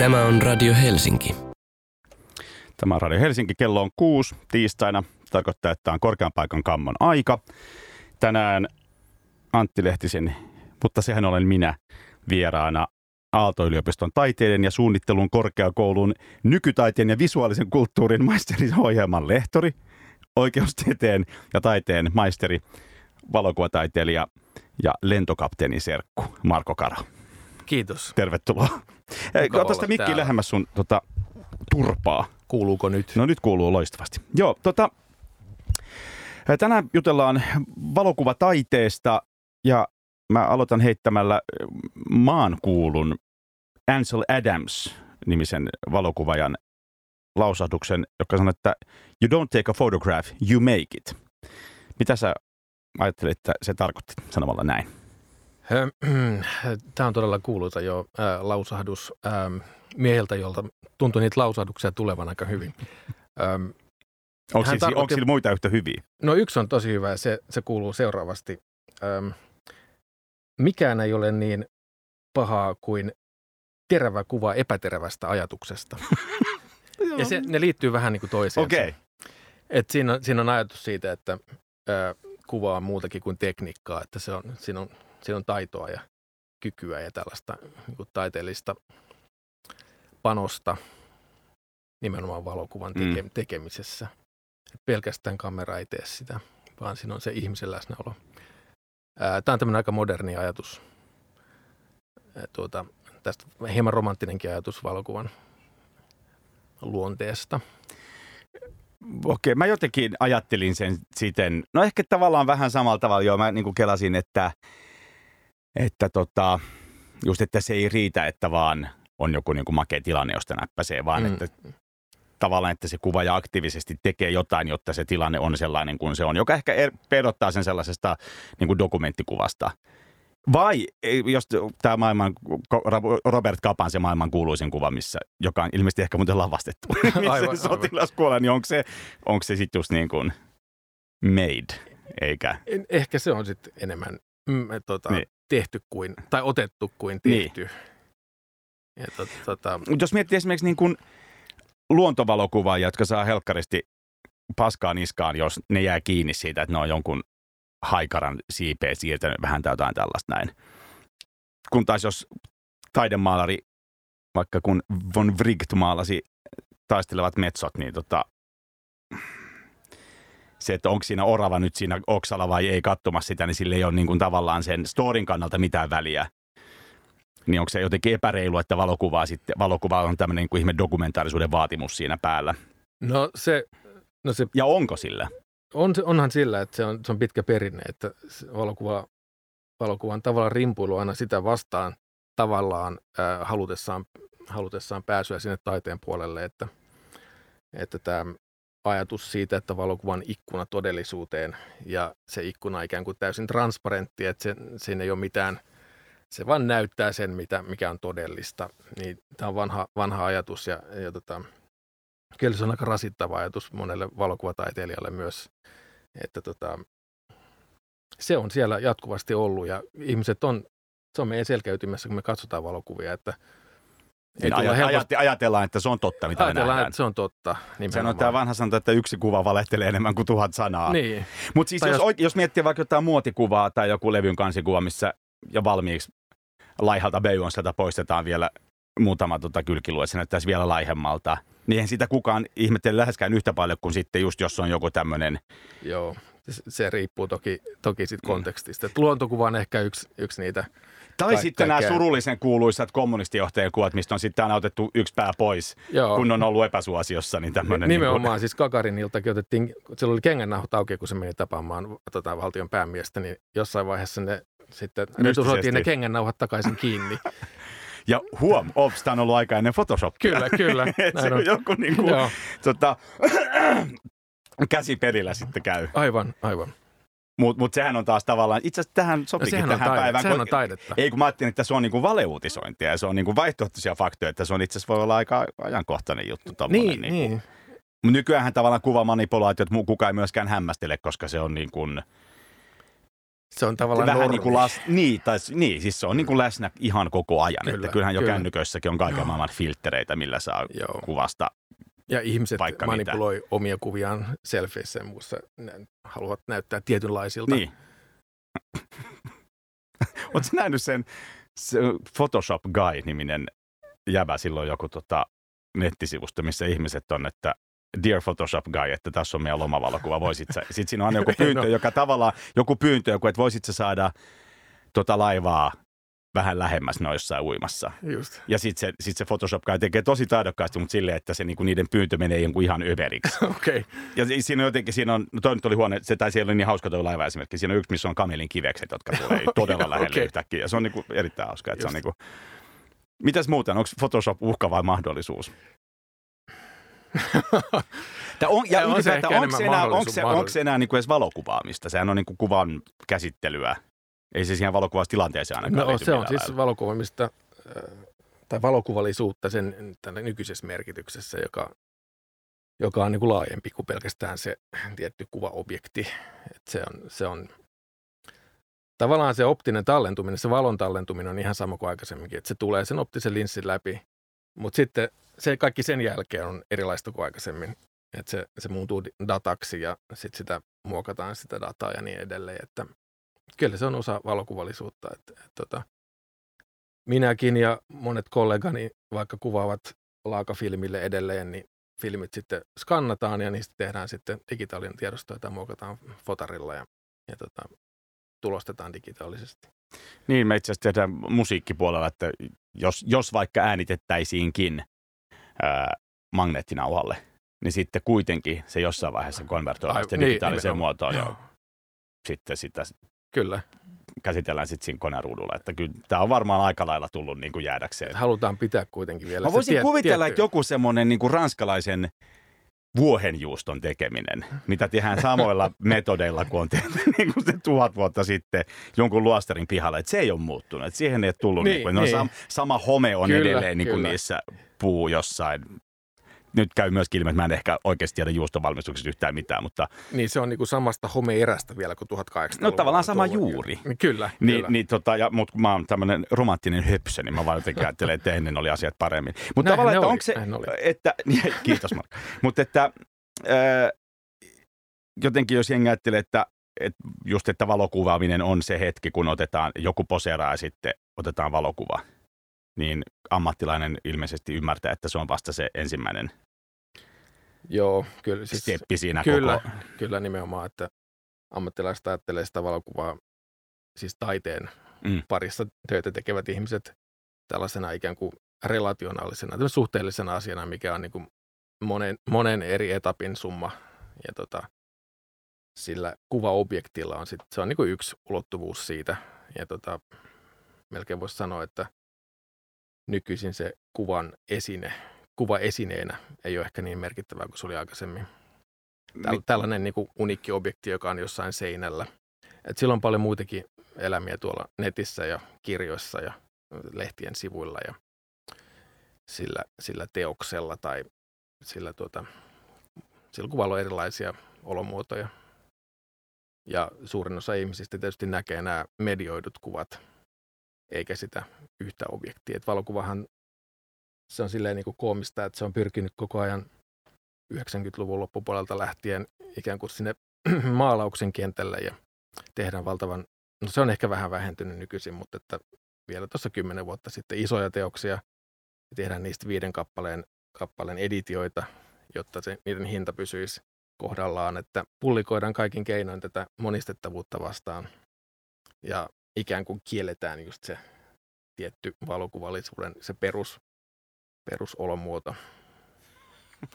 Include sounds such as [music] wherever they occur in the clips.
Tämä on Radio Helsinki. Tämä on Radio Helsinki. Kello on kuusi tiistaina. Tarkoittaa, että on korkean paikan kammon aika. Tänään Antti Lehtisen, mutta sehän olen minä vieraana Aalto-yliopiston taiteiden ja suunnittelun korkeakoulun nykytaiteen ja visuaalisen kulttuurin maisteriohjelman lehtori, oikeustieteen ja taiteen maisteri, valokuvataiteilija ja lentokapteeni Serkku Marko Kara. Kiitos. Tervetuloa. Mukava Ota sitä olla mikki täällä. lähemmäs sun tota, turpaa. Kuuluuko nyt? No nyt kuuluu loistavasti. Joo, tota, tänään jutellaan valokuvataiteesta ja mä aloitan heittämällä äh, maan kuulun Ansel Adams-nimisen valokuvaajan lausahduksen, joka sanoo, että you don't take a photograph, you make it. Mitä sä ajattelit, että se tarkoitti sanomalla näin? [clears throat] Tämä on todella kuuluisa jo äh, lausahdus ähm, mieheltä, jolta tuntui niitä lausahduksia tulevan aika hyvin. Ähm, Onko, Hän sillä, tarkoitti- onko sillä muita yhtä hyviä? no yksi on tosi hyvä ja se, se kuuluu seuraavasti. Ähm, mikään ei ole niin pahaa kuin terävä kuva epäterävästä ajatuksesta. [laughs] ja se, ne liittyy vähän niin kuin toisiinsa. Okei. Okay. Et siinä, on, siinä on ajatus siitä, että ää, kuva on muutakin kuin tekniikkaa, että se on, siinä, on, siinä on taitoa ja kykyä ja tällaista niin kuin taiteellista panosta nimenomaan valokuvan teke, Mm. tekemisessä. Et pelkästään kamera ei tee sitä, vaan siinä on se ihmisen läsnäolo. Tämä on tämmöinen aika moderni ajatus. Tuota, tästä hieman romanttinenkin ajatus valokuvan luonteesta. Okei, mä jotenkin ajattelin sen siten, no ehkä tavallaan vähän samalla tavalla, joo, mä niin kuin kelasin, että, että tota, just että se ei riitä, että vaan on joku niin kuin makea tilanne, josta näppäsee, vaan Mm. että tavallaan, että se kuvaaja aktiivisesti tekee jotain, jotta se tilanne on sellainen kuin se on, joka ehkä er- pedottaa sen sellaisesta niin kuin dokumenttikuvasta. Vai jos tämä maailman, Robert Kapan se maailman kuuluisin kuva, missä, joka on ilmeisesti ehkä muuten lavastettu, [laughs] missä Aivan, sotilas kuolee, niin onko se, onko se sitten just niin kuin made, eikä? En- Ehkä se on sitten enemmän mm, tota, Niin. Tehty kuin, tai otettu kuin Niin. tehty. Niin. Ja tot, tota, jos miettii esimerkiksi niin kuin luontovalokuvaajia, jotka saa helkkaristi paskaa niskaan, jos ne jää kiinni siitä, että ne on jonkun haikaran siipeä siirtänyt vähän tai jotain tällaista näin. Kun taas jos taidemaalari, vaikka kun von Wright maalasi taistelevat metsot, niin tota, se, että onko siinä orava nyt siinä oksalla vai ei katsomassa sitä, niin sillä ei ole niin kuin tavallaan sen storin kannalta mitään väliä. Niin onko se jotenkin epäreilu, että valokuvaa sitten, valokuva on tämmöinen niin kuin ihme dokumentaarisuuden vaatimus siinä päällä. no se, no se Ja onko sillä? on, onhan sillä, että se on, se on pitkä perinne, että valokuva, valokuvan tavallaan rimpuilu aina sitä vastaan tavallaan äh, halutessaan, halutessaan pääsyä sinne taiteen puolelle, että, että tämä ajatus siitä, että valokuvan ikkuna todellisuuteen ja se ikkuna ikään kuin täysin transparentti, että se, siinä ei ole mitään, se vaan näyttää sen, mitä, mikä on todellista. Niin tämä on vanha, vanha ajatus ja, ja tota, kyllä se on aika rasittava ajatus monelle valokuvataiteilijalle myös, että tota, se on siellä jatkuvasti ollut ja ihmiset on, se on meidän selkäytimessä, kun me katsotaan valokuvia, että ei ajat, helposti, ajatellaan, että se on totta, mitä me ajatellaan, nähdään. että se on totta. Se on tämä vanha sanonta, että yksi kuva valehtelee enemmän kuin tuhat sanaa. Niin, Mutta siis Tai jos, jos- jos... miettii vaikka jotain muotikuvaa tai joku levyn kansikuva, missä jo valmiiksi laihalta böjonselta poistetaan vielä muutama tota kylkilue, että se näyttäisi vielä laihemmalta. Niin eihän sitä kukaan ihmettele läheskään yhtä paljon kuin sitten just jos on joku tämmöinen. joo. Se, riippuu toki, toki Mm. sit kontekstista. Et luontokuva on ehkä yksi, yksi niitä. Tai sitten nämä surullisen kuuluisat kommunistijohtajien kuvat, mistä on sitten aina otettu yksi pää pois, Joo. kun on ollut epäsuosiossa. Niin tämmöinen niin Nimenomaan, siis Kakariniltakin otettiin, sillä oli kengännahot auki, kun se meni tapaamaan tota, valtion päämiestä, niin jossain vaiheessa ne sitten retusoitiin ne kengännauhat takaisin kiinni. [laughs] Ja huom, ops, tämä on ollut aika ennen Photoshopia. Kyllä, kyllä. [laughs] Näin on joku niin kuin, tota, [clears throat] käsipelillä sitten käy. aivan, aivan. Mutta mut sehän on taas tavallaan, itse asiassa tähän No, sopikin on, tähän taide, päivään. sehän kun- on taidetta. Ei kun mä ajattelin, että se on niinku valeuutisointia ja se on niinku vaihtoehtoisia faktoja, että se on itse asiassa voi olla aika ajankohtainen juttu. Niin, niinku. niin. Mut Nykyään tavallaan kuvamanipulaatiot muu kukaan ei myöskään hämmästele, koska se on niin kuin, Se on tavallaan vähän normi. niin kuin las, niin, tai, niin, siis se on niin kuin läsnä ihan koko ajan. Kyllä, että kyllähän jo kyllä. kännyköissäkin on kaiken maailman filtreitä, millä saa Joo. kuvasta. Ja ihmiset vaikka manipuloi omia kuviaan selfeissä ja muussa. Ne haluavat näyttää tietynlaisilta. Niin. [laughs] Oletko nähnyt sen se Photoshop Guy-niminen jäbä silloin joku tota, nettisivusto, missä ihmiset on, että Dear Photoshop Guy, että tässä on meidän lomavalokuva, voisit sä. Sitten siinä on aina joku [laughs] pyyntö, No. joka tavallaan, joku pyyntö, joku, että voisit sä saada tota laivaa vähän lähemmäs noissa uimassa. Just. Ja sitten se, sit se Photoshop Guy tekee tosi taidokkaasti, mutta silleen, että se niinku niiden pyyntö menee jonkun ihan överiksi. [laughs] Okei. Okay. Ja si- siinä on jotenkin, siinä on, no toi nyt oli huone, se tai siellä oli niin hauska tuo laiva esimerkki. Siinä on yksi, missä on kamelin kivekset, jotka [laughs] tulee todella lähelle Okei. yhtäkkiä. Ja se on niinku erittäin hauska. Että se on niinku... Mitäs muuten, onko Photoshop uhka vai mahdollisuus? [laughs] Tää on, ja on se ehkä onko se enää, onko se, onko se enää niinku edes valokuvaamista? Sehän on niinku kuvan käsittelyä. Ei se siihen valokuvaustilanteeseen ainakaan No se on siis lailla. valokuvaamista äh, tai valokuvallisuutta sen nykyisessä merkityksessä, joka, joka on niin kuin laajempi kuin pelkästään se tietty kuvaobjekti. Et se, on, se on tavallaan se optinen tallentuminen, se valon tallentuminen on ihan sama kuin aikaisemminkin, että se tulee sen optisen linssin läpi, mutta sitten se kaikki sen jälkeen on erilaista kuin aikaisemmin. Että se, se muuntuu dataksi ja sitten sitä muokataan sitä dataa ja niin edelleen. Että kyllä se on osa valokuvallisuutta. Että, että, tota, minäkin ja monet kollegani, vaikka kuvaavat laakafilmille edelleen, niin filmit sitten skannataan ja niistä tehdään sitten digitaalinen tiedosto, jota muokataan fotarilla ja, ja tota, tulostetaan digitaalisesti. Niin, me itse asiassa tehdään musiikkipuolella, että jos, jos vaikka äänitettäisiinkin ää, magneettinauhalle, niin sitten kuitenkin se jossain vaiheessa konvertoidaan sitten niin, digitaaliseen nimenomaan. muotoon ja sitten sitä Kyllä. käsitellään sitten siinä koneruudulla. Että kyllä tämä on varmaan aika lailla tullut niin kuin jäädäkseen. Halutaan pitää kuitenkin vielä Mä voisin tie- kuvitella, tietty- että joku semmoinen niin kuin ranskalaisen vuohenjuuston tekeminen, mitä tehdään samoilla [laughs] metodeilla kuin on tehty [laughs] niin kuin se tuhat vuotta sitten jonkun luostarin pihalla, että se ei ole muuttunut, että siihen ei ole tullut, niin, Niin, niin kuin, niin. no, sam, sama home on Kyllä, edelleen niin kuin kyllä. niissä puu jossain. Nyt käy myöskin ilmi, että mä en ehkä oikeasti tiedä juustonvalmistuksesta yhtään mitään, mutta Niin se on niin kuin samasta homeerästä vielä kuin 1800 no tavallaan sama juuri. Niin Kyllä, Niin, kyllä. niin tota, ja, mutta mä oon tämmöinen romanttinen höpsö, niin mä vaan jotenkin ajattelen, että ennen oli asiat paremmin. Mutta tavallaan, että oli, onko se, että, [laughs] kiitos Mark, mutta että ää, jotenkin jos jengi ajattelee, että, että just että valokuvaaminen on se hetki, kun otetaan joku poseeraa ja sitten otetaan valokuva, niin ammattilainen ilmeisesti ymmärtää, että se on vasta se ensimmäinen Joo, kyllä. Siis, steppi siinä kyllä, koko... kyllä nimenomaan, että ammattilaiset ajattelee sitä valokuvaa siis taiteen Mm. parissa töitä tekevät ihmiset tällaisena ikään kuin relationaalisena, suhteellisena asiana, mikä on niin kuin monen, monen eri etapin summa. Ja tota, sillä kuvaobjektilla on sit, se on niin kuin yksi ulottuvuus siitä. Ja tota, melkein voisi sanoa, että nykyisin se kuvan esine, kuva esineenä ei ole ehkä niin merkittävää kuin se oli aikaisemmin. Täl, tällainen niin kuin uniikki objekti, joka on jossain seinällä. Et sillä on paljon muitakin elämiä tuolla netissä ja kirjoissa ja lehtien sivuilla ja sillä, sillä teoksella tai sillä, tuota, sillä kuvalla on erilaisia olomuotoja. Ja suurin osa ihmisistä tietysti näkee nämä medioidut kuvat, eikä sitä yhtä objektia. Et valokuvahan se on silleen niin kuin koomista, että se on pyrkinyt koko ajan 90-luvun loppupuolelta lähtien ikään kuin sinne [clears throat] maalauksen kentälle ja tehdään valtavan, no se on ehkä vähän vähentynyt nykyisin, mutta että vielä tuossa kymmenen vuotta sitten isoja teoksia ja tehdään niistä viiden kappaleen, kappaleen editioita, jotta se, niiden hinta pysyisi kohdallaan, että pullikoidaan kaikin keinoin tätä monistettavuutta vastaan ja ikään kuin kielletään just se tietty valokuvallisuuden se perus, perusolomuoto.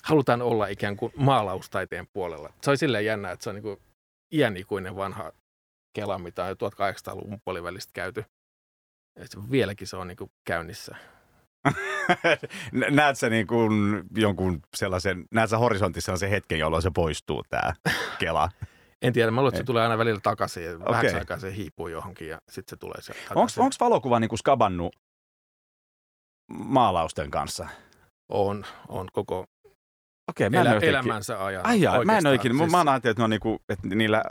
Halutaan olla ikään kuin maalaustaiteen puolella. Se on silleen jännä, että se on niin kuin iänikuinen vanha kela, mitä on jo 1800-luvun puolivälistä käyty. Et se- vieläkin se on niin kuin käynnissä. [laughs] näet sä niin kuin jonkun sellaisen, näet sä horisontissa sellaisen hetken, jolloin se poistuu tämä kela? [laughs] En tiedä, mä luulen, että se tulee aina välillä takaisin ja Okei. vähäksi aikaa se hiipuu johonkin ja sitten se tulee sieltä Onko valokuva niin kuin skabannut maalausten kanssa? On, on koko Okei, mä en elä, elämänsä ajan. Ai jaa, mä en ikinä. Siis... Mä oon ajatellut, että, ne on niinku, että niillä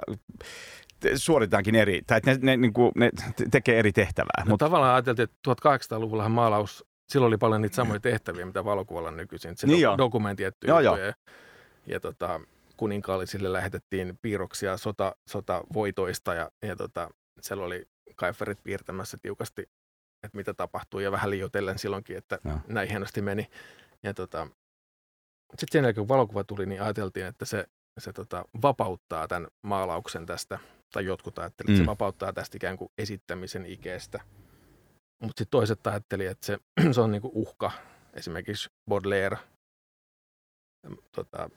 suoritetaankin eri, tai että ne, ne, niin kuin, ne tekee eri tehtävää. No, Mutta tavallaan ajateltiin, että 1800-luvullahan maalaus, silloin oli paljon niitä samoja tehtäviä, mitä valokuvalla nykyisin. Se Niin joo. dokumentti Joo, joo. ja, ja tota, kuninkaallisille lähetettiin piirroksia sota, sotavoitoista ja, ja tota, siellä oli kaiferit piirtämässä tiukasti, että mitä tapahtuu ja vähän liioitellen silloinkin, että Joo. näin hienosti meni. Ja tota, sitten sen jälkeen, kun valokuva tuli, niin ajateltiin, että se, se tota, vapauttaa tämän maalauksen tästä, tai jotkut ajattelivat, että Mm. se vapauttaa tästä ikään kuin esittämisen ikeestä. Mutta sitten toiset ajatteli, että se, [clears throat] se on niinku uhka. Esimerkiksi Baudelaire äm, tota,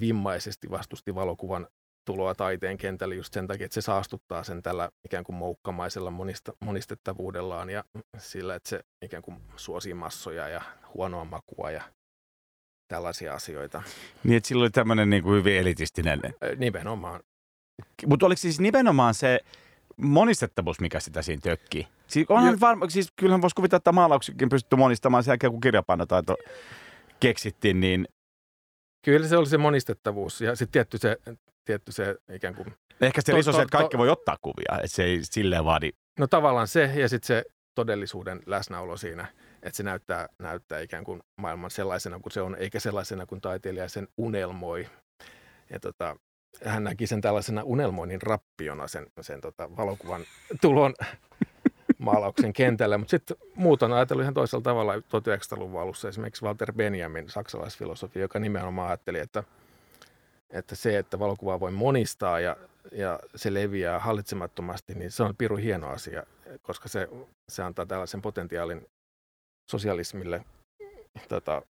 vimmaisesti vastusti valokuvan tuloa taiteen kentälle just sen takia, että se saastuttaa sen tällä ikään kuin moukkamaisella monista, monistettavuudellaan ja sillä, että se ikään kuin suosii massoja ja huonoa makua ja tällaisia asioita. Niin, että sillä oli tämmöinen niin kuin hyvin elitistinen. Nimenomaan. Mutta oliko siis nimenomaan se monistettavuus, mikä sitä siinä tökkii? Siis, onhan Joo. varma, siis kyllähän voisi kuvitella, että maalauksikin pystytty monistamaan sen jälkeen, kun kirjapainotaito keksittiin, niin Kyllä se oli se monistettavuus ja sitten tietty se, tietty se ikään kuin ehkä se riso se, että kaikki to- voi ottaa kuvia, että se ei silleen vaadi. No tavallaan se ja sitten se todellisuuden läsnäolo siinä, että se näyttää, näyttää ikään kuin maailman sellaisena kuin se on, eikä sellaisena kuin taiteilija sen unelmoi. Ja tota, hän näki sen tällaisena unelmoinnin rappiona sen, sen tota valokuvan tulon [laughs] maalauksen kentällä. Mutta sitten muut on ajatellut ihan toisella tavalla 1900-luvun alussa. Esimerkiksi Walter Benjamin, saksalaisfilosofi, joka nimenomaan ajatteli, että, että se, että valokuvaa voi monistaa ja, ja se leviää hallitsemattomasti, niin se on piru hieno asia, koska se, se antaa tällaisen potentiaalin sosialismille tota,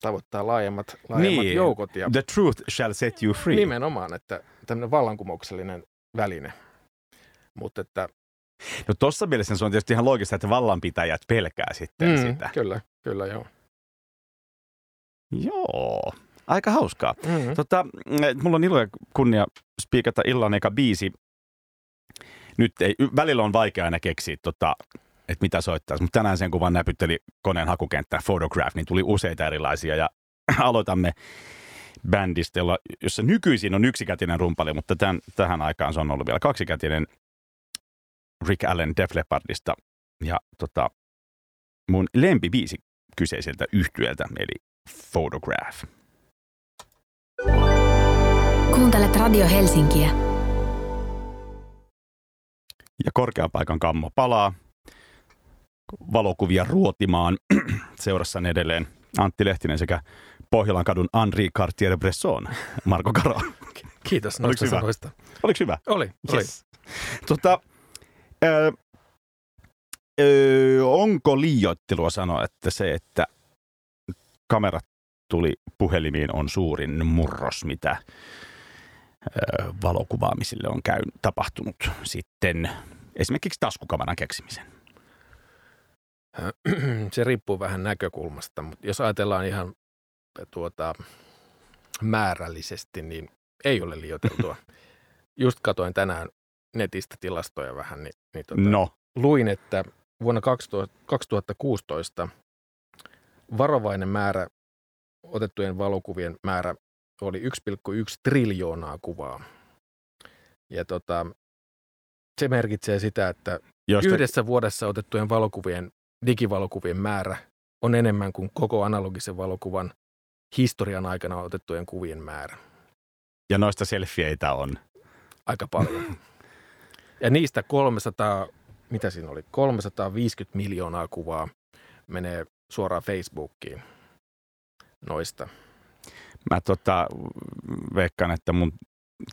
tavoittaa laajemmat, laajemmat Niin. joukot. Ja The truth shall set you free. nimenomaan, että tämmöinen vallankumouksellinen väline. Mutta että No tuossa mielessä se on tietysti ihan loogista, että vallanpitäjät pelkää sitten mm. sitä. Kyllä, kyllä joo. Joo, aika hauskaa. Mm-hmm. Tota, mm, mulla on ilo ja kunnia spiikata illan eka biisi. Nyt ei, välillä on vaikea aina keksiä, tota, että mitä soittaisi, mutta tänään sen kuvan näpytteli koneen hakukenttä Photograph, niin tuli useita erilaisia ja [clears throat] aloitamme bändistä, jolla, jossa nykyisin on yksikätinen rumpali, mutta tämän, tähän aikaan se on ollut vielä kaksikätinen Rick Allen Def Leppardista ja tota, mun lempibiisi kyseiseltä yhtyöltä, eli Photograph. Kuuntelet Radio Helsinkiä. ja korkean paikan kammo palaa valokuvia ruotimaan. [clears throat] Seurassani edelleen Antti Lehtinen sekä Pohjolan kadun Henri Cartier-Bresson, Marko Karo. Kiitos Oliko noista hyvä? sanoista. Oliko hyvä? Oli, oli. Yes. Tota, ö, ö, onko liioittelua sanoa, että se, että kamerat tuli puhelimiin on suurin murros, mitä valokuvaamisille on käy, tapahtunut sitten esimerkiksi taskukameran keksimisen? se riippuu vähän näkökulmasta, mutta jos ajatellaan ihan tuota, määrällisesti, niin ei ole liioiteltua. [laughs] Just katoin tänään netistä tilastoja vähän, niin, niin tota, No, luin, että vuonna 2000, 2016 varovainen määrä, otettujen valokuvien määrä oli 1,1 triljoonaa kuvaa. Ja tota, se merkitsee sitä, että josta, Yhdessä vuodessa otettujen valokuvien, digivalokuvien määrä on enemmän kuin koko analogisen valokuvan historian aikana otettujen kuvien määrä. ja noista selfieitä on. Aika paljon. [laughs] Ja niistä 300, mitä siinä oli, 350 miljoonaa kuvaa menee suoraan Facebookiin noista. Mä tota, veikkaan, että mun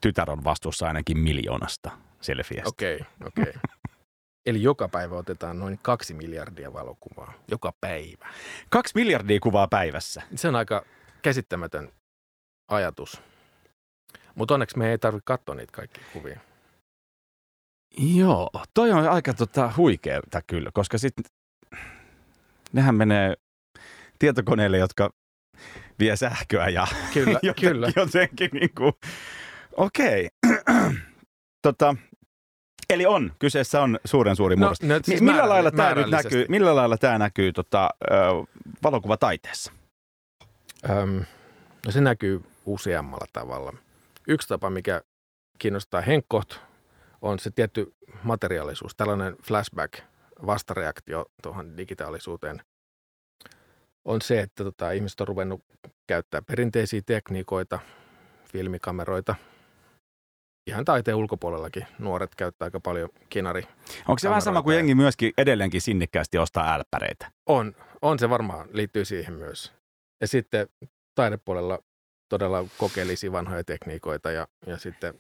tytär on vastuussa ainakin miljoonasta selfiestä. Okei, okay, okei. Okay. [laughs] Eli joka päivä otetaan noin kaksi miljardia valokuvaa. Joka päivä. Kaksi miljardia kuvaa päivässä. Se on aika käsittämätön ajatus. Mutta onneksi me ei tarvitse katsoa niitä kaikkia kuvia. Joo, toi on aika tota, huikeeta kyllä, koska sitten nehän menee tietokoneille, jotka vie sähköä ja Kyllä, [laughs] jotenkin, kyllä. jotenkin niin kuin, okei. [clears throat] tota, eli on, kyseessä on suuren suuri murros. no, Siis millä, määrä- lailla tämä nyt näkyy, millä lailla tämä näkyy tota, ö, valokuvataiteessa? Öm, no se näkyy useammalla tavalla. Yksi tapa, mikä kiinnostaa Henkkoht, on se tietty materiaalisuus, tällainen flashback, vastareaktio tuohon digitaalisuuteen, on se, että tota, ihmiset on ruvennut käyttää perinteisiä tekniikoita, filmikameroita, ihan taiteen ulkopuolellakin nuoret käyttää aika paljon kinari. Onko se vähän sama kuin jengi myöskin edelleenkin sinnikkäästi ostaa älppäreitä? On, on se varmaan, liittyy siihen myös. Ja sitten taidepuolella todella kokeilisi vanhoja tekniikoita ja, ja sitten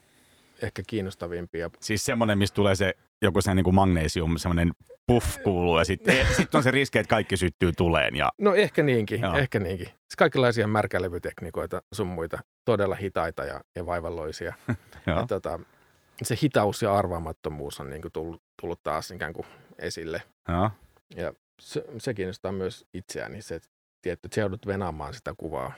ehkä kiinnostavimpia. Siis semmoinen, mistä tulee se joku se niin kuin magnesium, semmoinen puff kuuluu ja sitten sit on se riski, että kaikki syttyy tuleen. Ja... No ehkä niinkin, Joo. ehkä niinkin. Siis kaikenlaisia märkälevytekniikoita sun muita, todella hitaita ja, ja vaivalloisia. [laughs] ja tota, se hitaus ja arvaamattomuus on niin kuin tullut, tullut taas ikään kuin esille. Joo. Ja se, se kiinnostaa myös itseäni, se, että sä joudut venaamaan sitä kuvaa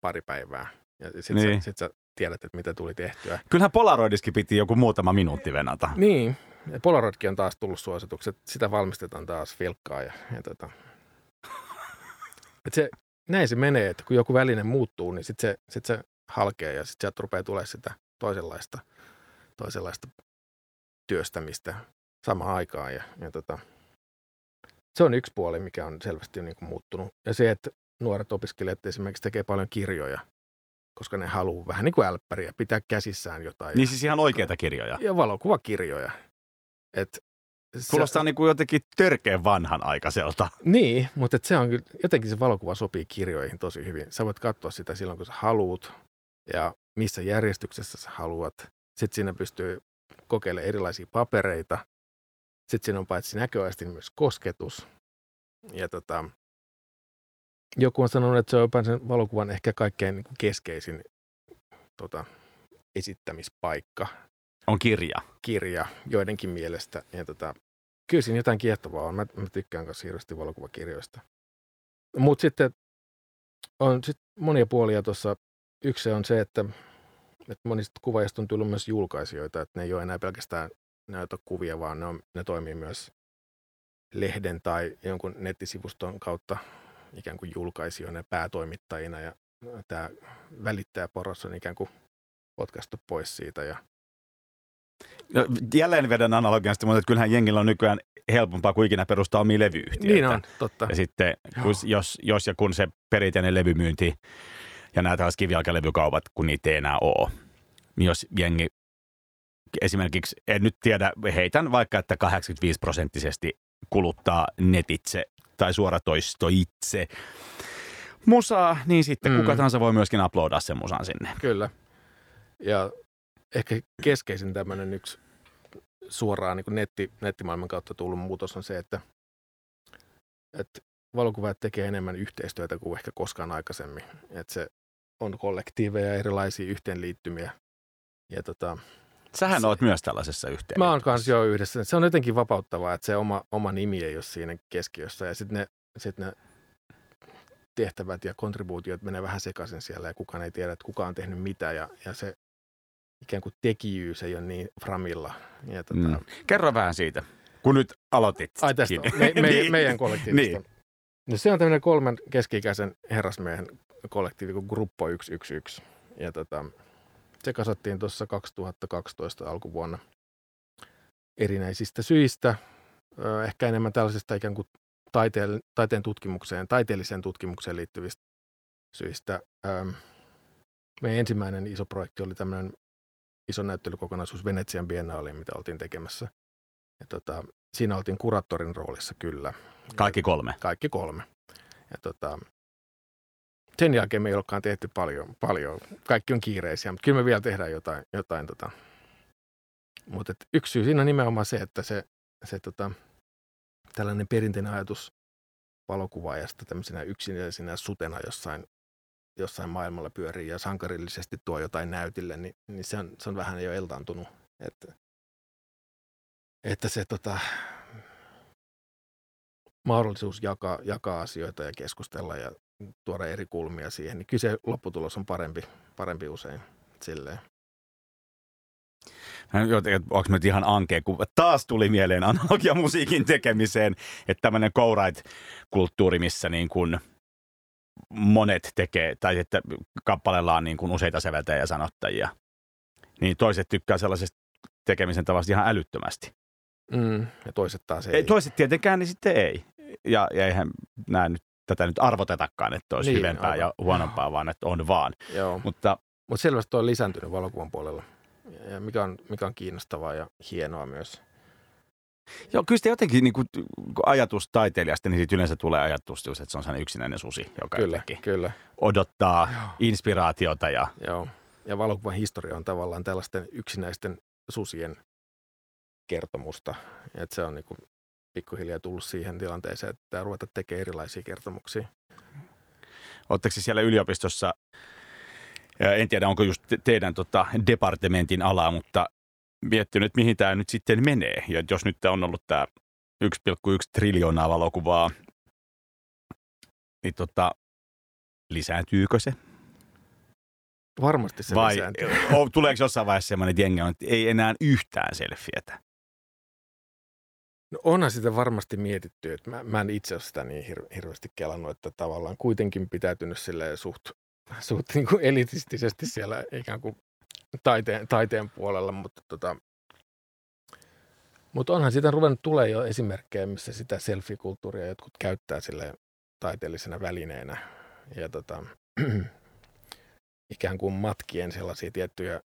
pari päivää. Ja sitten niin. sä, sit sä tiedät, että mitä tuli tehtyä. Kyllähän Polaroidiskin piti joku muutama minuutti venata. Niin, ja Polaroidkin on taas tullut suositukset. Sitä valmistetaan taas filkkaa. Ja, ja tota. Et se, näin se menee, että kun joku väline muuttuu, niin sitten se, sit se halkee ja sitten sieltä rupeaa tulemaan sitä toisenlaista, toisenlaista työstämistä samaan aikaan. Ja, ja tota, se on yksi puoli, mikä on selvästi niin kuin muuttunut. Ja se, että nuoret opiskelijat esimerkiksi tekee paljon kirjoja, koska ne haluaa vähän niin kuin älppäriä, pitää käsissään jotain. Niin siis ihan oikeita kirjoja. Ja valokuvakirjoja. Et Kuulostaa se, niin kuin jotenkin törkeän vanhan aikaiselta. [laughs] Niin, mutta et se on kyllä, jotenkin se valokuva sopii kirjoihin tosi hyvin. Sä voit katsoa sitä silloin, kun sä haluat ja missä järjestyksessä sä haluat. Sitten siinä pystyy kokeilemaan erilaisia papereita. Sitten siinä on paitsi näköisesti myös kosketus. Ja tota, joku on sanonut, että se on jopa sen valokuvan ehkä kaikkein niin keskeisin tota, esittämispaikka. On kirja. Kirja joidenkin mielestä. Ja tota, kyllä siinä jotain kiehtovaa on. Mä, mä tykkään myös hirveästi valokuvakirjoista. Mutta sitten on sit monia puolia tuossa. Yksi on se, että, että monista kuvaajista on tullut myös julkaisijoita, että ne ei ole enää pelkästään näytä kuvia, vaan ne, on, ne toimii myös lehden tai jonkun nettisivuston kautta ikään kuin julkaisijoina ja päätoimittajina ja tämä välittäjäporras on ikään kuin potkastu pois siitä. Ja... No, jälleen vedän analogiasta, mutta kyllähän jengillä on nykyään helpompaa kuin ikinä perustaa omia levyyhtiöitä. Niin on, totta. Ja sitten kun, jos, jos ja kun se perinteinen levymyynti ja nämä tällaiset kivijalkalevykaupat, kun niitä ei enää ole, niin jos jengi esimerkiksi, en nyt tiedä, heitän vaikka, että 85 prosenttisesti kuluttaa netitse tai suoratoisto itse musaa, niin sitten mm. kuka tahansa voi myöskin uploadaa sen musan sinne. Kyllä. Ja ehkä keskeisin tämmöinen yksi suoraan niin netti, nettimaailman kautta tullut muutos on se, että, että valokuvaajat tekee enemmän yhteistyötä kuin ehkä koskaan aikaisemmin. Että se on kollektiiveja, erilaisia yhteenliittymiä. Ja tota, Sähän se, oot myös tällaisessa yhteydessä. Mä oon kanssa jo yhdessä. Se on jotenkin vapauttavaa, että se oma, oma nimi ei ole siinä keskiössä. Ja sitten ne, sit ne tehtävät ja kontribuutiot menee vähän sekaisin siellä ja kukaan ei tiedä, että kuka on tehnyt mitä. Ja, ja se ikään kuin tekijyys ei ole niin framilla. Ja tota... mm. Kerro vähän siitä, kun nyt aloitit. Ai tästä, me, me, [laughs] niin. meidän kollektiivista. niin. No se on tämmöinen kolmen keski-ikäisen herrasmiehen kollektiivi kuin Gruppo 111. Ja tota, se kasattiin tuossa 2012 alkuvuonna erinäisistä syistä. Ehkä enemmän tällaisesta ikään kuin taiteen, taiteen tutkimukseen, taiteelliseen tutkimukseen liittyvistä syistä. Meidän ensimmäinen iso projekti oli tämmöinen iso näyttelykokonaisuus Venetsian Biennaaliin, mitä oltiin tekemässä. Ja tota, siinä oltiin kuraattorin roolissa kyllä. Kaikki kolme? Kaikki kolme. Ja tota, sen jälkeen me ei olekaan tehty paljon, paljon. Kaikki on kiireisiä, mutta kyllä me vielä tehdään jotain. jotain tota. Mutta yksi syy siinä on nimenomaan se, että se, se tota, tällainen perinteinen ajatus valokuvaajasta tämmöisenä yksinäisenä sutena jossain, jossain maailmalla pyörii ja sankarillisesti tuo jotain näytille, niin, niin se, on, se on vähän jo eltaantunut. Että, että se tota, mahdollisuus jakaa, jakaa asioita ja keskustella ja tuoda eri kulmia siihen, niin kyllä se lopputulos on parempi, parempi usein silleen. Onko nyt ihan ankea, kun taas tuli mieleen analogia musiikin tekemiseen, että tämmöinen co-write-kulttuuri, missä niin kuin monet tekee, tai että kappaleella on niin kuin useita säveltäjiä ja sanottajia, niin toiset tykkää sellaisesta tekemisen tavasta ihan älyttömästi. Mm, ja toiset taas ei. Ei. Toiset tietenkään, niin sitten ei. Ja, ja eihän nämä nyt, tätä nyt arvotetakaan, että olisi Niin, hyvempää aivan. ja huonompaa, vaan että on vaan. Joo, Mutta mutta selvästi toi on lisääntynyt valokuvan puolella, ja mikä on, mikä on kiinnostavaa ja hienoa myös. Joo, kyllä sitä jotenkin niin kuin, ajatus taiteilijasta, niin siitä yleensä tulee ajatus, just, että se on sellainen yksinäinen susi, joka Kyllä, kyllä. odottaa Joo. inspiraatiota ja Joo. Ja valokuvan historia on tavallaan tällaisten yksinäisten susien kertomusta. Et se on niinku pikkuhiljaa tullut siihen tilanteeseen, että pitää ruveta tekemään erilaisia kertomuksia. Oletteko siellä yliopistossa, en tiedä onko just te- teidän tota, departementin alaa, mutta miettinyt, että mihin tämä nyt sitten menee. Ja jos nyt tää on ollut tämä 1,1 triljoonaa valokuvaa, niin tota, lisääntyykö se? Varmasti se Vai lisääntyy. tuleeko jossain vaiheessa semmoinen, että jengi on, että ei enää yhtään selfietä? No onhan sitä varmasti mietitty, että mä, mä en itse ole sitä niin hir- hirveästi kelannut, että tavallaan kuitenkin pitäytynyt silleen suht, suht niin kuin elitistisesti siellä ikään kuin taiteen, taiteen puolella, mutta tota, mutta onhan siitä ruvennut tulee jo esimerkkejä, missä sitä selfie-kulttuuria jotkut käyttää sille taiteellisena välineenä. Ja tota, [clears throat] ikään kuin matkien sellaisia tiettyjä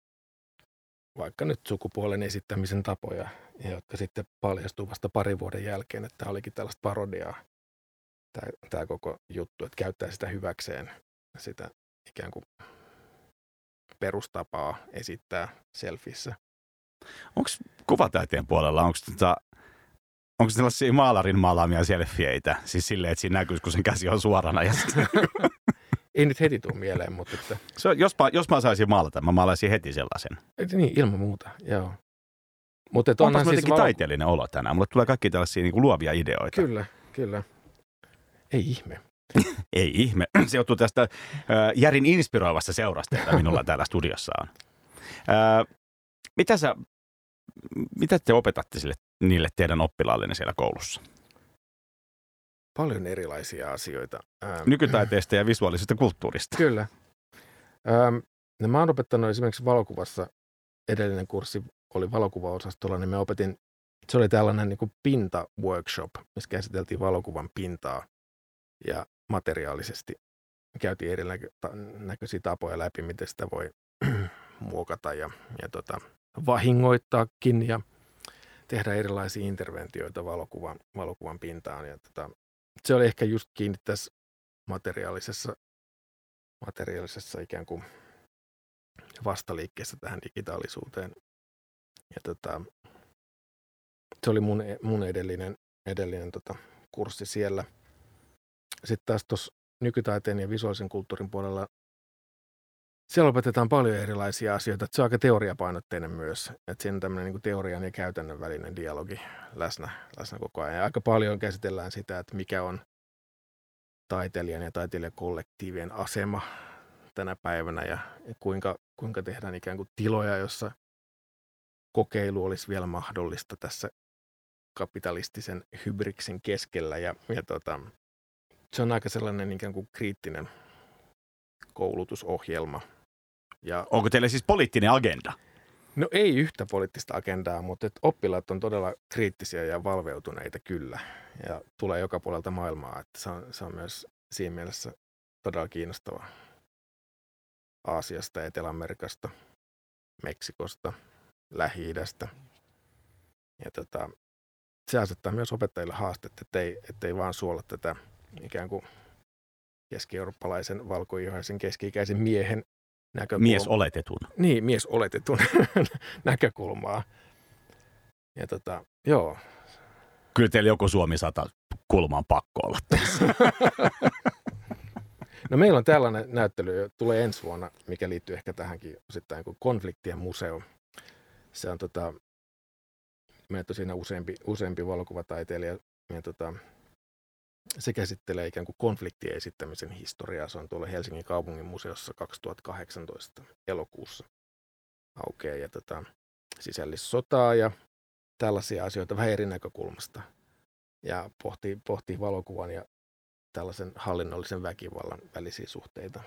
vaikka nyt sukupuolen esittämisen tapoja, ja jotka sitten paljastuu vasta parin vuoden jälkeen, että tämä olikin tällaista parodiaa, tämä, tämä koko juttu, että käyttää sitä hyväkseen, sitä ikään kuin perustapaa esittää selfissä. Onko kuvataiteen puolella, onko tota, onko sellaisia maalarin maalaamia selfieitä? Siis silleen, että siinä näkyisi, kun sen käsi on suorana. Ja [laughs] Ei nyt heti tule mieleen, mutta että, se jos, mä, jos mä saisin maalata, mä maalaisin heti sellaisen. että niin, ilman muuta, joo. Mutta Onpas onhan siis valo- taiteellinen olo tänään. Mulle tulee kaikki tällaisia niin kuin luovia ideoita. Kyllä, kyllä. Ei ihme. [laughs] Ei ihme. [clears throat] Se johtuu tästä äh, Järin inspiroivasta seurasta, jota minulla täällä studiossa on. Äh, mitä, sä, mitä te opetatte sille, niille teidän oppilaallenne siellä koulussa? Paljon erilaisia asioita. Ähm, Nykytaiteesta ja visuaalisesta kulttuurista. Kyllä. Öm, no mä oon opettanut esimerkiksi valokuvassa, edellinen kurssi oli valokuvaosastolla, niin me opetin, se oli tällainen niin pinta-workshop, missä käsiteltiin valokuvan pintaa ja materiaalisesti käytiin erinäköisiä tapoja läpi, miten sitä voi [clears throat] muokata ja, ja tota, vahingoittaakin ja tehdä erilaisia interventioita valokuvan, valokuvan pintaan. Ja tota, se oli ehkä just kiinni tässä materiaalisessa materiaalisessa ikään kuin vastaliikkeessä tähän digitaalisuuteen. Ja tota, se oli mun, mun edellinen, edellinen tota, kurssi siellä. Sitten taas tuossa nykytaiteen ja visuaalisen kulttuurin puolella siellä opetetaan paljon erilaisia asioita. Se on aika teoriapainotteinen myös. Että siinä on tämmöinen niin teorian ja käytännön välinen dialogi läsnä, läsnä koko ajan. Ja aika paljon käsitellään sitä, että mikä on taiteilijan ja taiteilijakollektiivien asema tänä päivänä ja kuinka, kuinka tehdään ikään kuin tiloja, jossa kokeilu olisi vielä mahdollista tässä kapitalistisen hybriksen keskellä. Ja, ja tota, se on aika sellainen ikään kuin kriittinen koulutusohjelma. Ja, Onko teillä siis poliittinen agenda? no ei yhtä poliittista agendaa, mutta et oppilaat on todella kriittisiä ja valveutuneita kyllä. Ja tulee joka puolelta maailmaa, että se on, se on myös siinä mielessä todella kiinnostava Aasiasta, Etelä-Amerikasta, Meksikosta, Lähi-idästä. Ja tota, se asettaa myös opettajille haastetta, ettei, ettei vaan suolla tätä ikään kuin keski-eurooppalaisen valkoihoisen keski-ikäisen miehen näkökulmaa. Mies oletetun. Niin, mies oletetun [laughs] näkökulmaa. Ja tota, joo. Kyllä teillä joku Suomi 100 kulma on pakko olla. [laughs] No meillä on tällainen näyttely, tulee ensi vuonna, mikä liittyy ehkä tähänkin osittain kuin konfliktien museo. Se on tota, meillä on siinä useampi, useampi valokuvataiteilija. Ja tota, se käsittelee ikään kuin konfliktien esittämisen historiaa. Se on tuolla Helsingin kaupungin museossa 2018 elokuussa aukeaa ja tota, sisällissotaa ja tällaisia asioita vähän eri näkökulmasta. Ja pohtii, pohtii valokuvan ja tällaisen hallinnollisen väkivallan välisiä suhteita.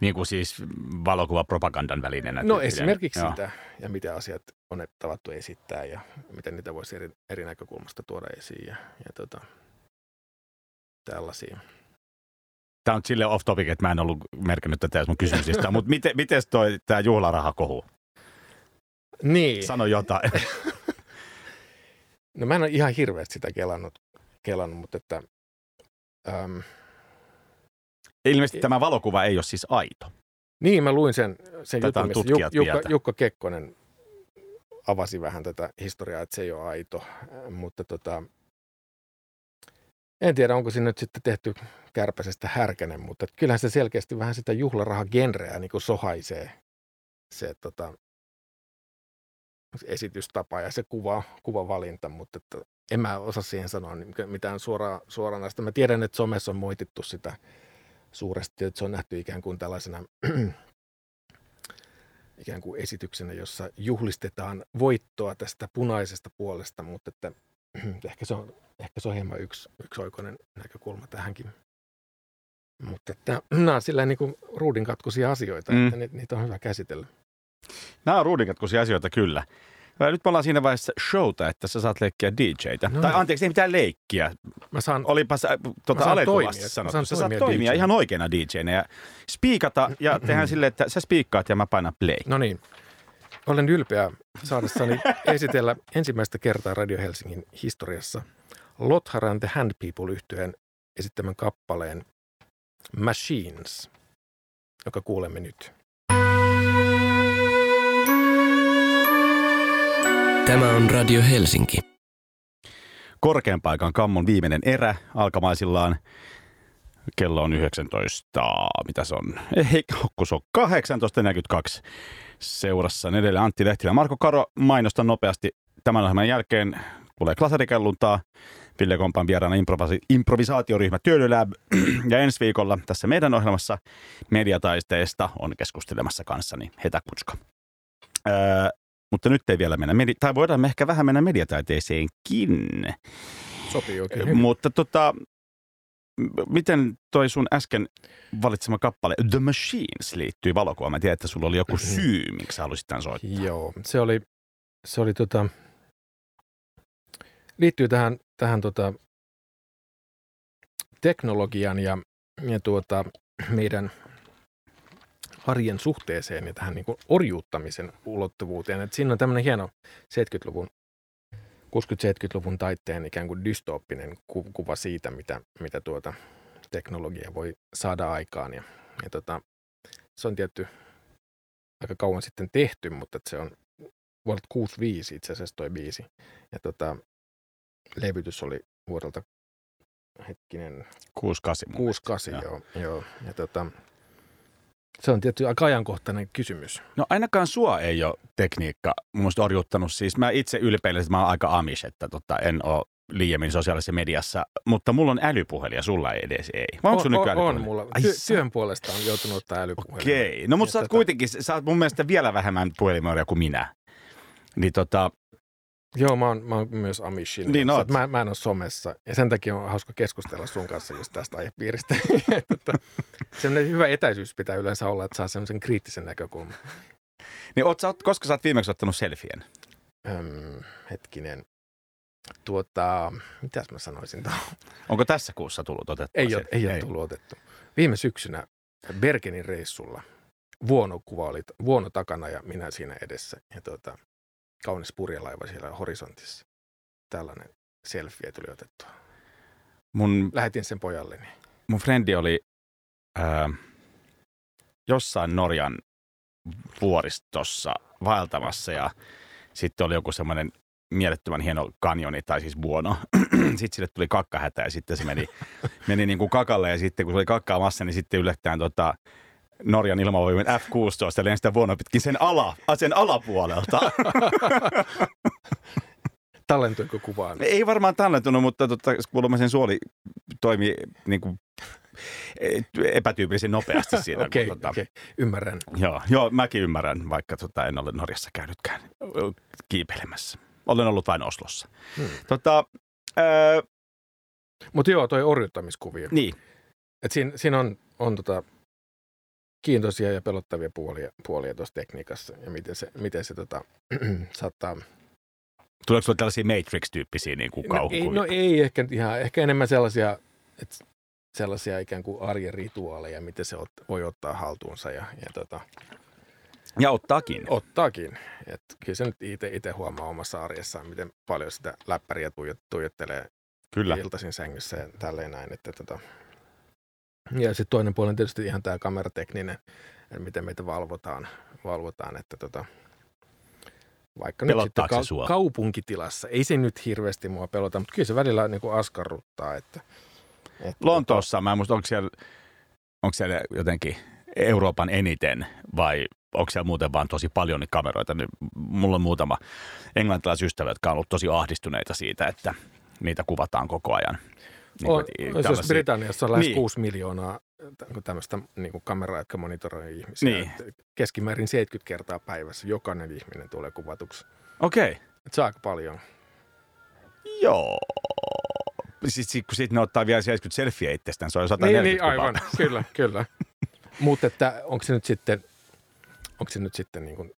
Niin kuin siis valokuvapropagandan välineenä. No esimerkiksi Joo. sitä, ja mitä asiat on tavattu esittää, ja miten niitä voisi eri, eri näkökulmasta tuoda esiin, ja, ja tota, tällaisia. Tämä on sille off topic, että mä en ollut merkinnyt tätä mun kysymyksistä, mutta miten, miten toi tämä juhlarahakohu? Niin, Sano jotain. [laughs] no mä en ole ihan hirveästi sitä kelannut, kelannut mutta että... Äm, Ilmeisesti tämä valokuva ei ole siis aito. Niin, mä luin sen, sen Tätä jutun, missä Juk- Jukka. Jukka Kekkonen avasi vähän tätä historiaa, että se ei ole aito. Mutta tota, en tiedä, onko siinä nyt sitten tehty kärpäsestä härkänen, mutta kyllähän se selkeästi vähän sitä juhlarahagenreä niin kuin sohaisee se tota, esitystapa ja se kuva, kuvavalinta, mutta että en mä osaa siihen sanoa niin mitään suoraa, suoranaista. Mä tiedän, että somessa on moitittu sitä suuresti, että se on nähty ikään kuin tällaisena [clears throat] ikään kuin esityksenä, jossa juhlistetaan voittoa tästä punaisesta puolesta, mutta että [clears throat] ehkä se on, ehkä se on hieman yksi, yksioikoinen näkökulma tähänkin. Mutta että [clears throat] nämä on sillä niin kuin ruudinkatkoisia asioita, Mm. että ni- niitä on hyvä käsitellä. Nämä on ruudinkatkoisia asioita kyllä. Nyt me ollaan siinä vaiheessa showta, että sä saat leikkiä DJtä. No tai anteeksi, ei mitään leikkiä. Mä saan, Olipa sä tuota, saan alekuvassa toimia. Mä sanottu. saan Sä saat toimia ihan oikeana DJnä ja spiikata ja [clears throat] tehdään silleen, että sä spiikkaat ja mä painan play. no niin, olen ylpeä saadessani [laughs] esitellä ensimmäistä kertaa Radio Helsingin historiassa Lotharan The Hand People yhtyeen esittämän kappaleen Machines, joka kuulemme nyt. Tämä on Radio Helsinki. Korkean paikan kammon viimeinen erä alkamaisillaan. Kello on 19, mitä se on? Ei, kun se on 18.42. Seurassa on edelleen Antti Lehtilä ja Marko Karo. Mainosta nopeasti tämän ohjelman jälkeen. Tulee klasarikelluntaa. Ville Kompan vieraana improvisi- improvisaatioryhmä Työlylab. [clears throat] Ja ensi viikolla tässä meidän ohjelmassa mediataisteesta on keskustelemassa kanssani Hetä Kutska. Öö, mutta nyt ei vielä mennä, medi- tai voidaan me ehkä vähän mennä mediataiteeseenkin. Sopii oikein hyvin. Mutta tota, miten toi sun äsken valitsema kappale The Machines liittyy valokuvaan? Mä tiedän, että sulla oli joku syy, miksi sä halusit tämän soittaa. Joo, se oli, se oli tota, liittyy tähän, tähän tota, teknologian ja, ja tuota, meidän arjen suhteeseen ja tähän niin kuin orjuuttamisen ulottuvuuteen. Et siinä on tämmöinen hieno 70-luvun, 60-70-luvun taitteen ikään kuin dystooppinen ku- kuva siitä, mitä, mitä tuota teknologia voi saada aikaan. Ja, ja tota, se on tietty aika kauan sitten tehty, mutta se on vuodelta 65 itse asiassa toi biisi. Ja tota, levytys oli vuodelta hetkinen 68 mun 68, Joo. joo. joo. Ja tota, se on tietty aika ajankohtainen kysymys. No ainakaan sua ei ole tekniikka mun mielestä orjuuttanut. Siis mä itse ylpeilen, että mä oon aika amish, että tota, en ole liiemmin sosiaalisessa mediassa, mutta mulla on älypuhelin ja sulla ei edes ei. Vai onko on, nykyään on, on mulla. Ai Ty- työn puolesta on joutunut ottaa älypuhelin. Okei. No mutta sä oot tota- kuitenkin, sä oot mun mielestä vielä vähemmän puhelimemoria kuin minä. Niin tota, Joo, mä oon, mä oon myös Amishin. Niin oot. mä, mä en ole somessa. Ja sen takia on hauska keskustella sun kanssa just tästä aihepiiristä. [laughs] tota, semmoinen hyvä etäisyys pitää yleensä olla, että saa semmoisen kriittisen näkökulman. niin oot, koska sä oot viimeksi ottanut selfien? Öm, hetkinen. Tuota, mitäs mä sanoisin tuohon? Onko tässä kuussa tullut otettua Ei ole, selfie? ei ole tullut otettu. Viime syksynä Bergenin reissulla vuono kuva oli vuono takana ja minä siinä edessä. Ja tuota, kaunis purjelaiva siellä horisontissa. Tällainen selfie tuli otettua. Mun, Lähetin sen pojalleni. mun frendi oli ää, jossain Norjan vuoristossa vaeltamassa ja sitten oli joku semmoinen mielettömän hieno kanjoni, tai siis vuono. [clears throat] sitten sille tuli kakkahätä ja sitten se meni, [laughs] meni niin kuin kakalle ja sitten kun se oli kakkaamassa, niin sitten yllättäen tota, Norjan ilmavoimien F-16 ja lensi sitä vuonoa pitkin sen, ala, sen alapuolelta. [laughs] Tallentuiko kuvaan? Ei varmaan tallentunut, mutta tota, kuulemma sen suoli toimi niin kuin, epätyypillisen nopeasti [laughs] siinä. Okei, kun, tota, okei, ymmärrän. Joo, joo, mäkin ymmärrän, vaikka tota, en ole Norjassa käynytkään kiipeilemässä. Olen ollut vain Oslossa. Hmm. Tota, öö, Mutta joo, toi orjuuttamiskuvio. niin, Et siinä, siinä on, on tota, kiintoisia ja pelottavia puolia, puolia tuossa tekniikassa ja miten se, miten se tota, [clears throat] saattaa... Tuleeko sinulle tällaisia Matrix-tyyppisiä niin kuin No ei, no ei ehkä ihan, ehkä enemmän sellaisia, että sellaisia ikään kuin arjen rituaaleja, miten se ot, voi ottaa haltuunsa ja, ja tota, ja ottaakin. Ottaakin. Et kyllä se nyt itse huomaa omassa arjessaan, miten paljon sitä läppäriä tuijottelee Kyllä. iltaisin sängyssä ja tälleen näin. Että tota. Ja sitten toinen puoli on tietysti ihan tämä kameratekninen, että miten meitä valvotaan, valvotaan että tota, vaikka nyt sitten ka- sua? kaupunkitilassa. Ei se nyt hirveästi mua pelota, mutta kyllä se välillä niin kuin askarruttaa. Että, että Lontoossa, mä en muista, onko siellä, onko siellä jotenkin Euroopan eniten vai onko siellä muuten vaan tosi paljon niitä kameroita. Niin mulla on muutama englantilaisystävä, jotka on ollut tosi ahdistuneita siitä, että niitä kuvataan koko ajan. Niin on, tällaisia... jos Britanniassa on lähes niin. 6 miljoonaa tämmöistä niin kuin kameraa, jotka monitoroivat ihmisiä. Niin. Keskimäärin 70 kertaa päivässä jokainen ihminen tulee kuvatuksi. Okei. Okay. Se on aika paljon. Joo. Siis kun sitten ne ottaa vielä 70 selfieä itsestään, se on 140 Niin, niin aivan. kyllä, kyllä. [laughs] Mutta että onko se nyt sitten onko se nyt sitten niin kuin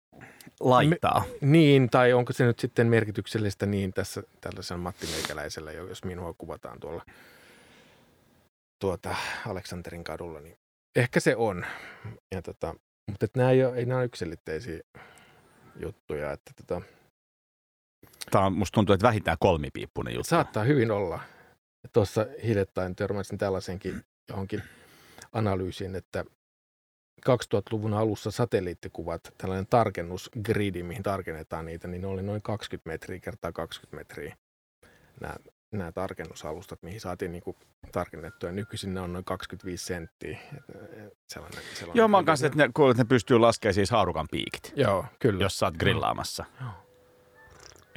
laittaa. Me, niin, tai onko se nyt sitten merkityksellistä niin tässä tällaisella Matti Meikäläisellä, jos minua kuvataan tuolla tuota Aleksanterin kadulla, niin ehkä se on. Ja tota, mutta nämä ei ole, ei nämä ole yksilitteisiä juttuja. Että tota, Tämä on, musta tuntuu, että vähintään kolmipiippunen juttu. Saattaa hyvin olla. Tuossa hiljattain törmäsin tällaisenkin johonkin analyysiin, että 2000-luvun alussa satelliittikuvat, tällainen tarkennusgridi, mihin tarkennetaan niitä, niin ne oli noin 20 metriä kertaa 20 metriä nämä, nämä tarkennusalustat, mihin saatiin niin kuin tarkennettua. Nykyisin ne on noin 25 senttiä. Sellainen, sellainen Joo, mä oon kanssa, että ne, kuulet, että ne pystyy laskemaan siis haarukan piikit. Joo, kyllä. Jos sä oot grillaamassa. Joo.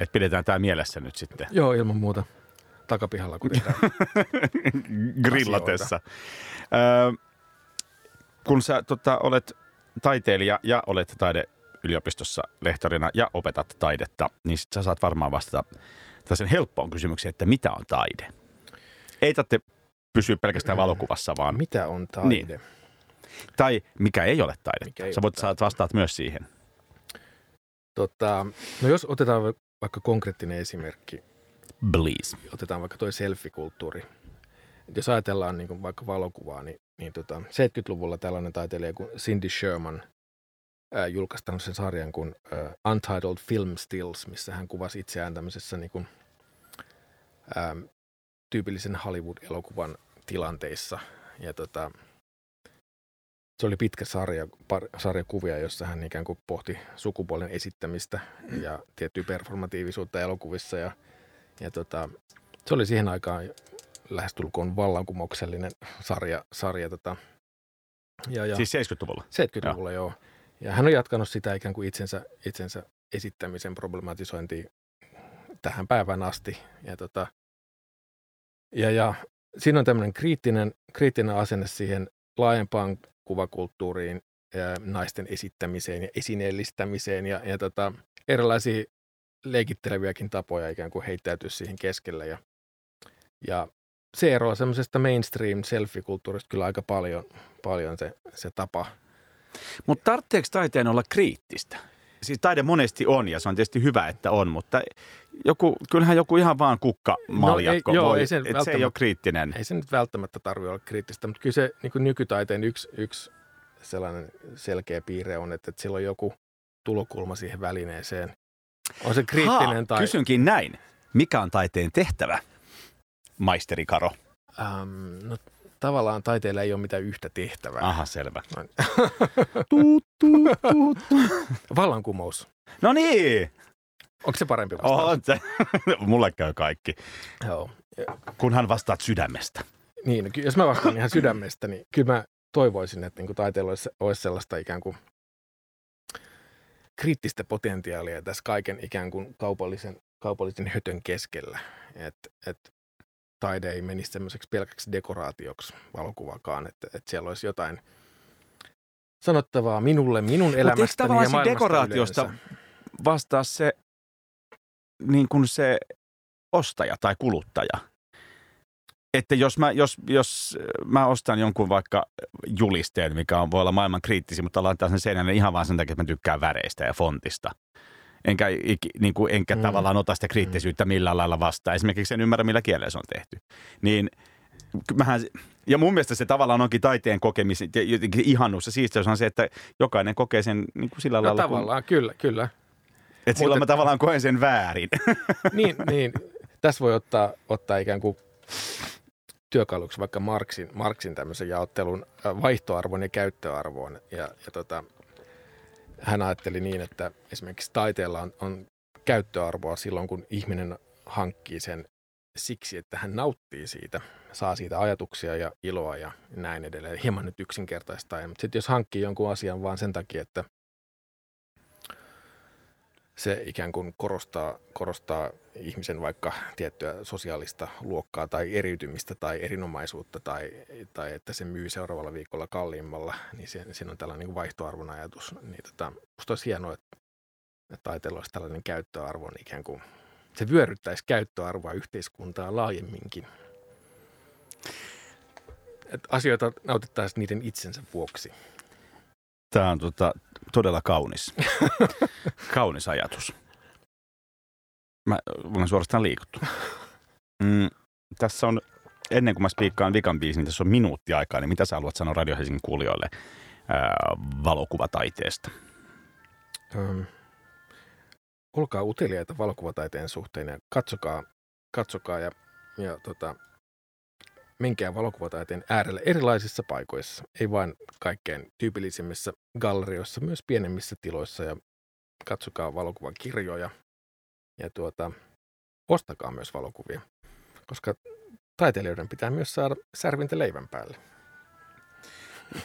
Että pidetään tämä mielessä nyt sitten. Joo, ilman muuta. Takapihalla, kun [laughs] Grillatessa. Öö, kun sä tota, olet taiteilija ja olet taideyliopistossa lehtorina ja opetat taidetta, niin sit sä saat varmaan vastata tällaisen helppoon kysymykseen, että mitä on taide? Ei tarvitse pysyä pelkästään valokuvassa, vaan... Mitä on taide? Niin. Tai mikä ei ole taide. Mikä ei sä voit saat vastaat myös siihen. Tota, no jos otetaan vaikka konkreettinen esimerkki. Please. Otetaan vaikka toi selfie-kulttuuri. Jos ajatellaan niin vaikka valokuvaa, niin niin tota, 70-luvulla tällainen taiteilija kuin Cindy Sherman ää, julkaistanut sen sarjan kuin ää, Untitled Film Stills, missä hän kuvasi itseään tämmöisessä niin kuin, ää, tyypillisen Hollywood-elokuvan tilanteissa. Ja tota, se oli pitkä sarja, par, sarja kuvia, jossa hän ikään kuin pohti sukupuolen esittämistä ja tiettyä performatiivisuutta elokuvissa. Ja, ja tota, se oli siihen aikaan lähestulkoon vallankumouksellinen sarja. sarja tota. ja, ja, siis 70-luvulla? 70-luvulla, joo. joo. Ja hän on jatkanut sitä ikään kuin itsensä, itsensä esittämisen problematisointia tähän päivään asti. Ja, tota, ja, ja siinä on tämmöinen kriittinen, kriittinen asenne siihen laajempaan kuvakulttuuriin, ja naisten esittämiseen ja esineellistämiseen ja, ja tota, erilaisia leikitteleviäkin tapoja ikään kuin heittäytyä siihen keskelle. Ja, ja se eroaa semmoisesta mainstream selfie-kulttuurista kyllä aika paljon, paljon se, se tapa. Mutta tarvitseeko taiteen olla kriittistä? Siis taide monesti on ja se on tietysti hyvä, että on, mutta joku, kyllähän joku ihan vaan kukka maljakko no ei, joo, voi, ei sen se ei ole kriittinen. Ei se nyt välttämättä tarvitse olla kriittistä, mutta kyllä se niin nykytaiteen yksi, yksi sellainen selkeä piirre on, että, että sillä on joku tulokulma siihen välineeseen. On se kriittinen ha, tai... Kysynkin näin. Mikä on taiteen tehtävä? Maisteri Karo? Um, no, tavallaan taiteella ei ole mitään yhtä tehtävää. Aha, selvä. [laughs] tuut, tuut, tuut. Vallankumous. No niin. Onko se parempi vastaus? On se. [laughs] Mulle käy kaikki. Joo. Kunhan vastaat sydämestä. Niin, no, jos mä vastaan ihan sydämestä, niin kyllä mä toivoisin, että niin taiteella olisi, olisi sellaista ikään kuin kriittistä potentiaalia tässä kaiken ikään kuin kaupallisen, kaupallisen hötön keskellä. Että et taide ei menisi semmoiseksi pelkäksi dekoraatioksi valokuvakaan, että, että siellä olisi jotain sanottavaa minulle, minun elämästäni ja maailmasta dekoraatiosta yleensä. vastaa se, niin kuin se ostaja tai kuluttaja? että jos mä, jos, jos mä ostan jonkun vaikka julisteen, mikä on, voi olla maailman kriittisi, mutta laittaa sen seinälle ihan vaan sen takia, että mä tykkään väreistä ja fontista. Enkä, niin kuin, enkä mm. tavallaan ota sitä kriittisyyttä millään lailla vastaan. Esimerkiksi en ymmärrä, millä kielellä se on tehty. Niin mähän, ja mun mielestä se tavallaan onkin taiteen kokemisen jotenkin ihannus ja siisteys on se, että jokainen kokee sen niin kuin sillä no, lailla. tavallaan, kun, kyllä, kyllä. Että silloin mä tavallaan koen sen väärin. [laughs] Niin, niin. Tässä voi ottaa, ottaa ikään kuin työkaluksi vaikka Marksin, Marksin tämmöisen jaottelun vaihtoarvon ja käyttöarvoon. Ja, ja tota, hän ajatteli niin, että esimerkiksi taiteella on, on käyttöarvoa silloin, kun ihminen hankkii sen siksi, että hän nauttii siitä, saa siitä ajatuksia ja iloa ja näin edelleen. Hieman nyt yksinkertaista. Mutta sitten jos hankkii jonkun asian vaan sen takia, että se ikään kuin korostaa, korostaa ihmisen vaikka tiettyä sosiaalista luokkaa tai eriytymistä tai erinomaisuutta tai, tai että se myy seuraavalla viikolla kalliimmalla, niin se, siinä on tällainen niin vaihtoarvon ajatus. Niin tota, musta olisi hienoa, että, että taiteella olisi tällainen käyttöarvo, niin ikään kuin se vyöryttäisi käyttöarvoa yhteiskuntaa laajemminkin. Että asioita nautittaisiin niiden itsensä vuoksi. Tämä on tota, todella kaunis. [laughs] kaunis ajatus. Mä, olen suorastaan liikuttu. Mm, tässä on, ennen kuin mä spiikkaan vikan biisin, niin tässä on minuutti aikaa, niin mitä sä haluat sanoa Radio Helsingin kuulijoille ää, valokuvataiteesta? Um, olkaa uteliaita valokuvataiteen suhteen ja katsokaa, katsokaa ja, ja tota, menkää valokuvataiteen äärelle erilaisissa paikoissa, ei vain kaikkein tyypillisimmissä gallerioissa, myös pienemmissä tiloissa ja katsokaa valokuvakirjoja ja tuota, ostakaa myös valokuvia, koska taiteilijoiden pitää myös saada särvintä leivän päälle.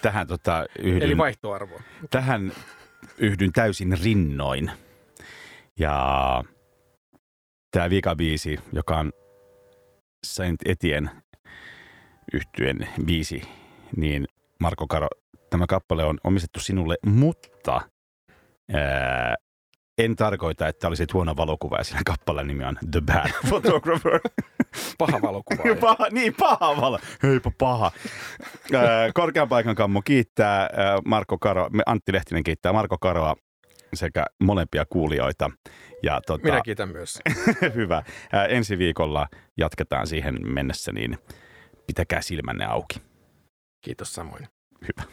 Tähän tota, yhdyn, Eli vaihtoarvoa. Tähän yhdyn täysin rinnoin. Ja tämä vikabiisi, joka on Saint Etien yhtyen biisi, niin Marko Karo, tämä kappale on omistettu sinulle, mutta ää, en tarkoita, että olisit huono valokuva ja siinä kappaleen nimi on The Bad [laughs] Photographer. paha valokuva. [laughs] paha, niin, paha valo. Heipä paha. korkean paikan kammo kiittää Marko Karo, Antti Lehtinen kiittää Marko Karoa sekä molempia kuulijoita. Ja, tota, Minä kiitän myös. [laughs] hyvä. ensi viikolla jatketaan siihen mennessä, niin pitäkää silmänne auki. Kiitos samoin. Hyvä.